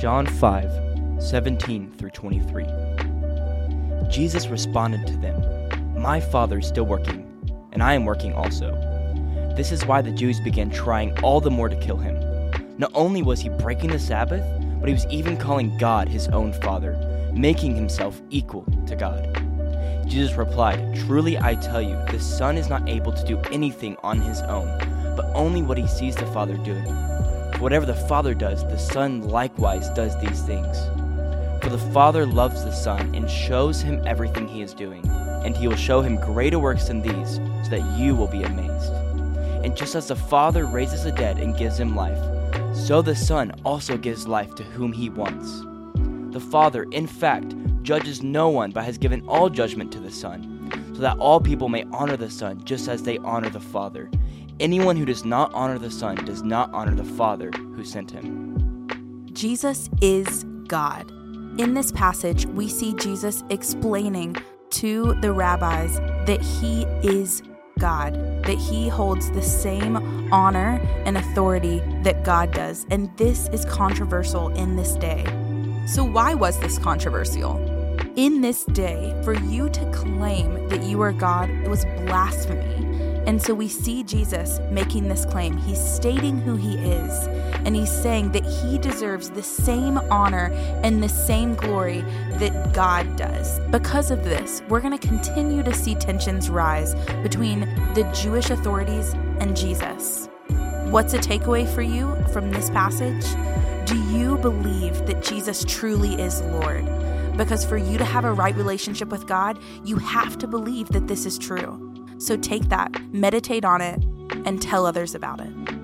John 5 17 through 23. Jesus responded to them, My Father is still working, and I am working also. This is why the Jews began trying all the more to kill him. Not only was he breaking the Sabbath, but he was even calling God his own Father, making himself equal to God. Jesus replied, Truly I tell you, the Son is not able to do anything on his own, but only what he sees the Father doing. Whatever the Father does, the Son likewise does these things. For the Father loves the Son and shows him everything he is doing, and he will show him greater works than these, so that you will be amazed. And just as the Father raises the dead and gives them life, so the Son also gives life to whom he wants. The Father, in fact, judges no one, but has given all judgment to the Son, so that all people may honor the Son just as they honor the Father. Anyone who does not honor the Son does not honor the Father who sent him. Jesus is God. In this passage, we see Jesus explaining to the rabbis that he is God, that he holds the same honor and authority that God does. And this is controversial in this day. So, why was this controversial? In this day, for you to claim that you are God, was blasphemy. And so we see Jesus making this claim. He's stating who he is, and he's saying that he deserves the same honor and the same glory that God does. Because of this, we're going to continue to see tensions rise between the Jewish authorities and Jesus. What's a takeaway for you from this passage? Do you believe that Jesus truly is Lord? Because for you to have a right relationship with God, you have to believe that this is true. So take that, meditate on it, and tell others about it.